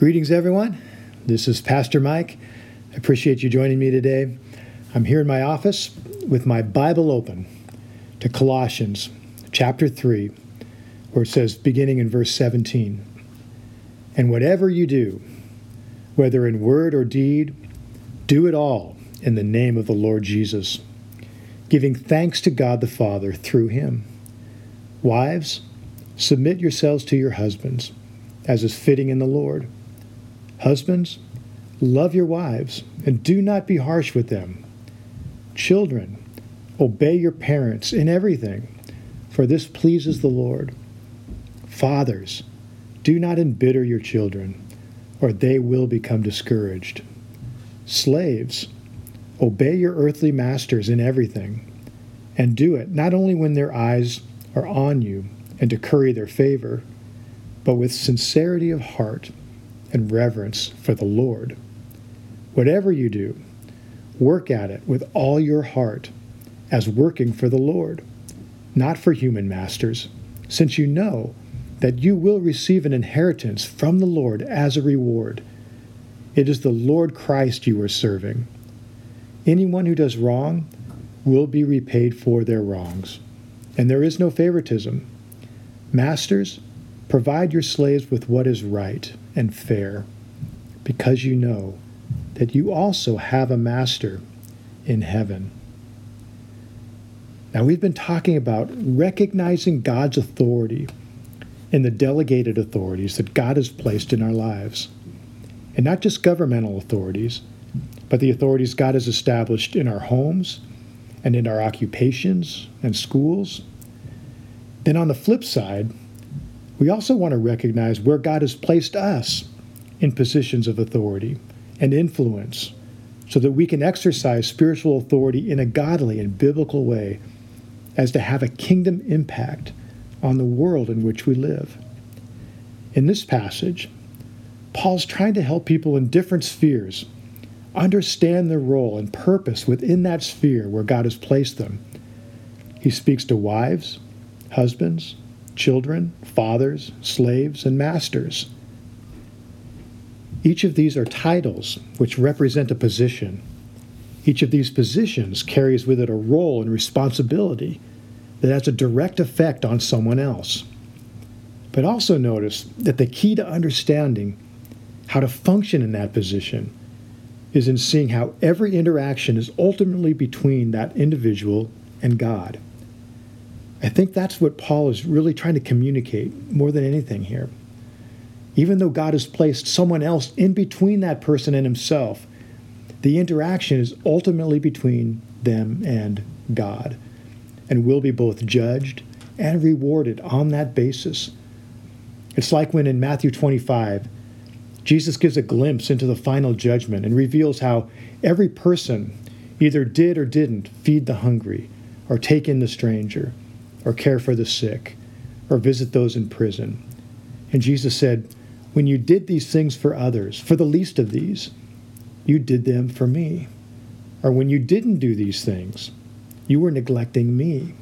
Greetings, everyone. This is Pastor Mike. I appreciate you joining me today. I'm here in my office with my Bible open to Colossians chapter 3, where it says, beginning in verse 17, And whatever you do, whether in word or deed, do it all in the name of the Lord Jesus, giving thanks to God the Father through him. Wives, submit yourselves to your husbands, as is fitting in the Lord. Husbands, love your wives and do not be harsh with them. Children, obey your parents in everything, for this pleases the Lord. Fathers, do not embitter your children, or they will become discouraged. Slaves, obey your earthly masters in everything, and do it not only when their eyes are on you and to curry their favor, but with sincerity of heart and reverence for the Lord. Whatever you do, work at it with all your heart as working for the Lord, not for human masters, since you know that you will receive an inheritance from the Lord as a reward. It is the Lord Christ you are serving. Anyone who does wrong will be repaid for their wrongs, and there is no favoritism. Masters, provide your slaves with what is right and fair, because you know that you also have a master in heaven. Now, we've been talking about recognizing God's authority in the delegated authorities that God has placed in our lives. And not just governmental authorities, but the authorities God has established in our homes and in our occupations and schools. Then, on the flip side, we also want to recognize where God has placed us in positions of authority and influence so that we can exercise spiritual authority in a godly and biblical way as to have a kingdom impact on the world in which we live. In this passage, Paul's trying to help people in different spheres understand their role and purpose within that sphere where God has placed them. He speaks to wives, husbands, children, fathers, slaves, and masters. Each of these are titles which represent a position. Each of these positions carries with it a role and responsibility that has a direct effect on someone else. But also notice that the key to understanding how to function in that position is in seeing how every interaction is ultimately between that individual and God. I think that's what Paul is really trying to communicate more than anything here. Even though God has placed someone else in between that person and himself, the interaction is ultimately between them and God and will be both judged and rewarded on that basis. It's like when in Matthew 25, Jesus gives a glimpse into the final judgment and reveals how every person either did or didn't feed the hungry or take in the stranger or care for the sick or visit those in prison. And Jesus said, When you did these things for others, for the least of these, you did them for me. Or when you didn't do these things, you were neglecting me.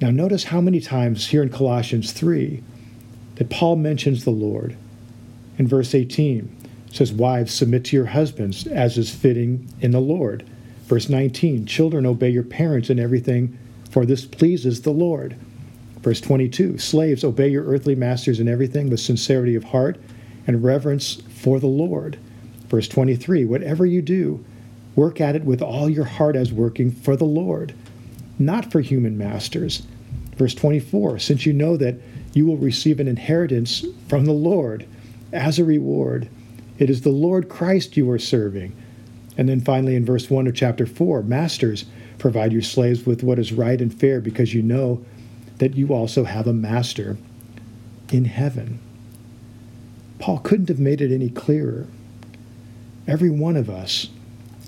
Now, notice how many times here in Colossians 3 that Paul mentions the Lord. In verse 18, says, Wives, submit to your husbands as is fitting in the Lord. Verse 19, Children, obey your parents in everything for this pleases the Lord. Verse 22 Slaves, obey your earthly masters in everything with sincerity of heart and reverence for the Lord. Verse 23 Whatever you do, work at it with all your heart as working for the Lord, not for human masters. Verse 24 Since you know that you will receive an inheritance from the Lord as a reward, it is the Lord Christ you are serving. And then finally in verse 1 of chapter 4 Masters, Provide your slaves with what is right and fair because you know that you also have a master in heaven. Paul couldn't have made it any clearer. Every one of us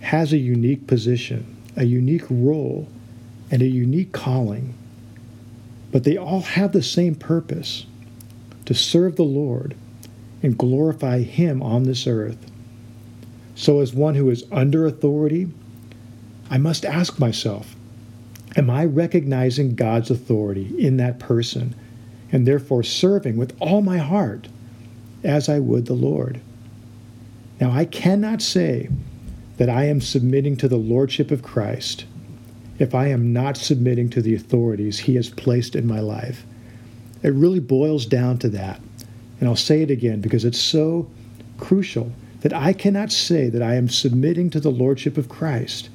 has a unique position, a unique role, and a unique calling, but they all have the same purpose to serve the Lord and glorify Him on this earth. So, as one who is under authority, I must ask myself Am I recognizing God's authority in that person and therefore serving with all my heart as I would the Lord. Now, I cannot say that I am submitting to the Lordship of Christ if I am not submitting to the authorities He has placed in my life. It really boils down to that. And I'll say it again because it's so crucial that I cannot say that I am submitting to the Lordship of Christ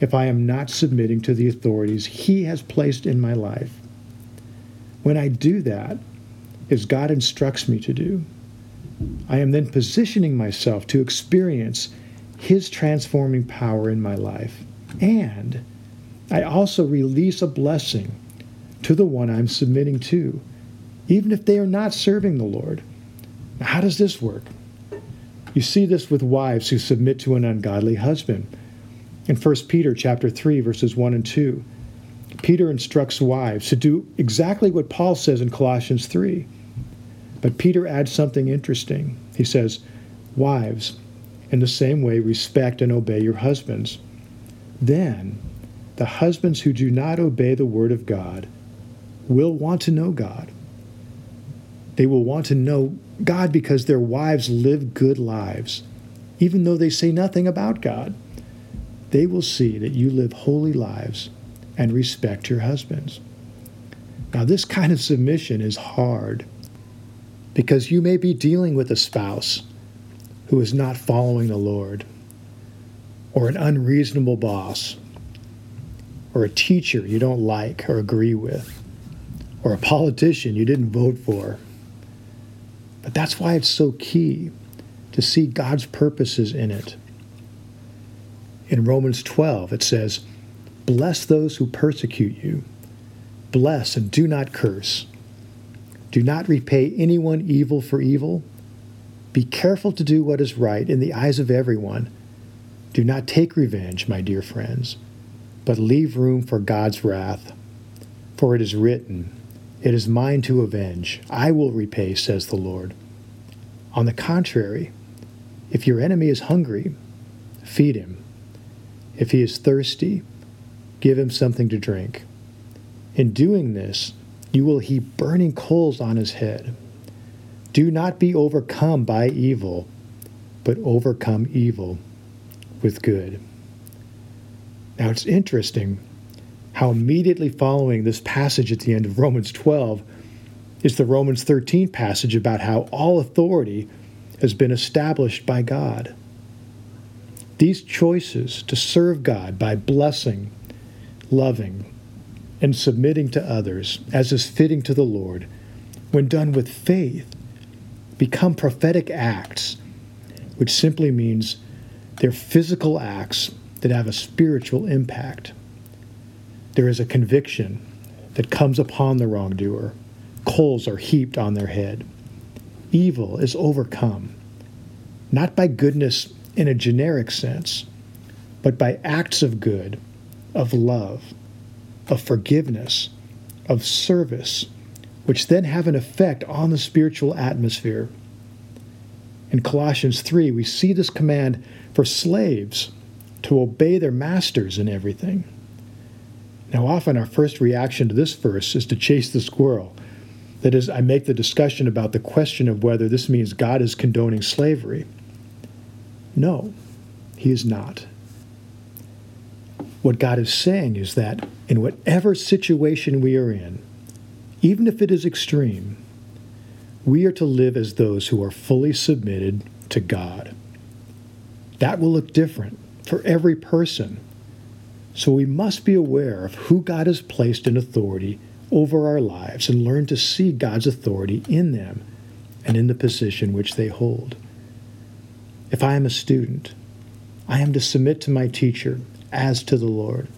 if I am not submitting to the authorities He has placed in my life. When I do that, as God instructs me to do, I am then positioning myself to experience His transforming power in my life. And I also release a blessing to the one I'm submitting to, even if they are not serving the Lord. How does this work? You see this with wives who submit to an ungodly husband. In 1 Peter chapter 3 verses 1 and 2, Peter instructs wives to do exactly what Paul says in Colossians 3. But Peter adds something interesting. He says, Wives, in the same way, respect and obey your husbands. Then, the husbands who do not obey the word of God will want to know God. They will want to know God because their wives live good lives, even though they say nothing about God. They will see that you live holy lives and respect your husbands. Now, this kind of submission is hard because you may be dealing with a spouse who is not following the Lord, or an unreasonable boss, or a teacher you don't like or agree with, or a politician you didn't vote for. But that's why it's so key to see God's purposes in it. In Romans 12, it says, Bless those who persecute you, bless and do not curse. Do not repay anyone evil for evil. Be careful to do what is right in the eyes of everyone. Do not take revenge, my dear friends, but leave room for God's wrath. For it is written, It is mine to avenge. I will repay, says the Lord. On the contrary, if your enemy is hungry, feed him. If he is thirsty, give him something to drink. In doing this, you will heap burning coals on his head. Do not be overcome by evil, but overcome evil with good. Now it's interesting how immediately following this passage at the end of Romans 12 is the Romans 13 passage about how all authority has been established by God. These choices to serve God by blessing, loving, and submitting to others, as is fitting to the Lord, when done with faith, become prophetic acts, which simply means they're physical acts that have a spiritual impact. There is a conviction that comes upon the wrongdoer, coals are heaped on their head. Evil is overcome, not by goodness in a generic sense, but by acts of good, of love, of forgiveness, of service, which then have an effect on the spiritual atmosphere. In Colossians 3, we see this command for slaves to obey their masters in everything. Now, often our first reaction to this verse is to chase the squirrel. That is, I make the discussion about the question of whether this means God is condoning slavery. No, He is not. What God is saying is that in whatever situation we are in, even if it is extreme, we are to live as those who are fully submitted to God. That will look different for every person. So we must be aware of who God has placed in authority over our lives and learn to see God's authority in them and in the position which they hold. If I am a student, I am to submit to my teacher as to the Lord.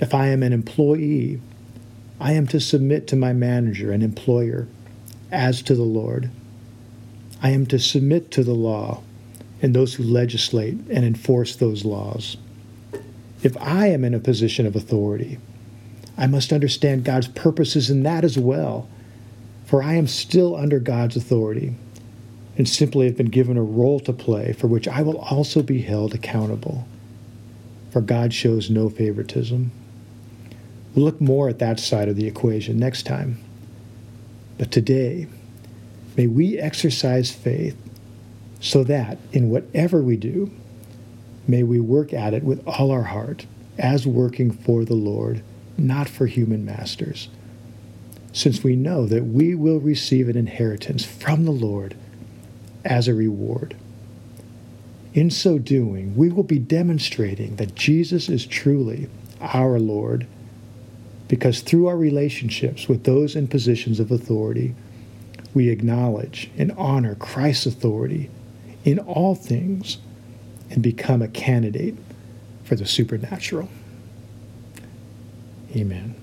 If I am an employee, I am to submit to my manager and employer as to the Lord. I am to submit to the law and those who legislate and enforce those laws. If I am in a position of authority, I must understand God's purposes in that as well, for I am still under God's authority and simply have been given a role to play for which I will also be held accountable for God shows no favoritism. We'll look more at that side of the equation next time. But today, May we exercise faith so that in whatever we do, may we work at it with all our heart as working for the Lord, not for human masters, since we know that we will receive an inheritance from the Lord as a reward. In so doing, we will be demonstrating that Jesus is truly our Lord, because through our relationships with those in positions of authority, we acknowledge and honor Christ's authority in all things and become a candidate for the supernatural. Amen.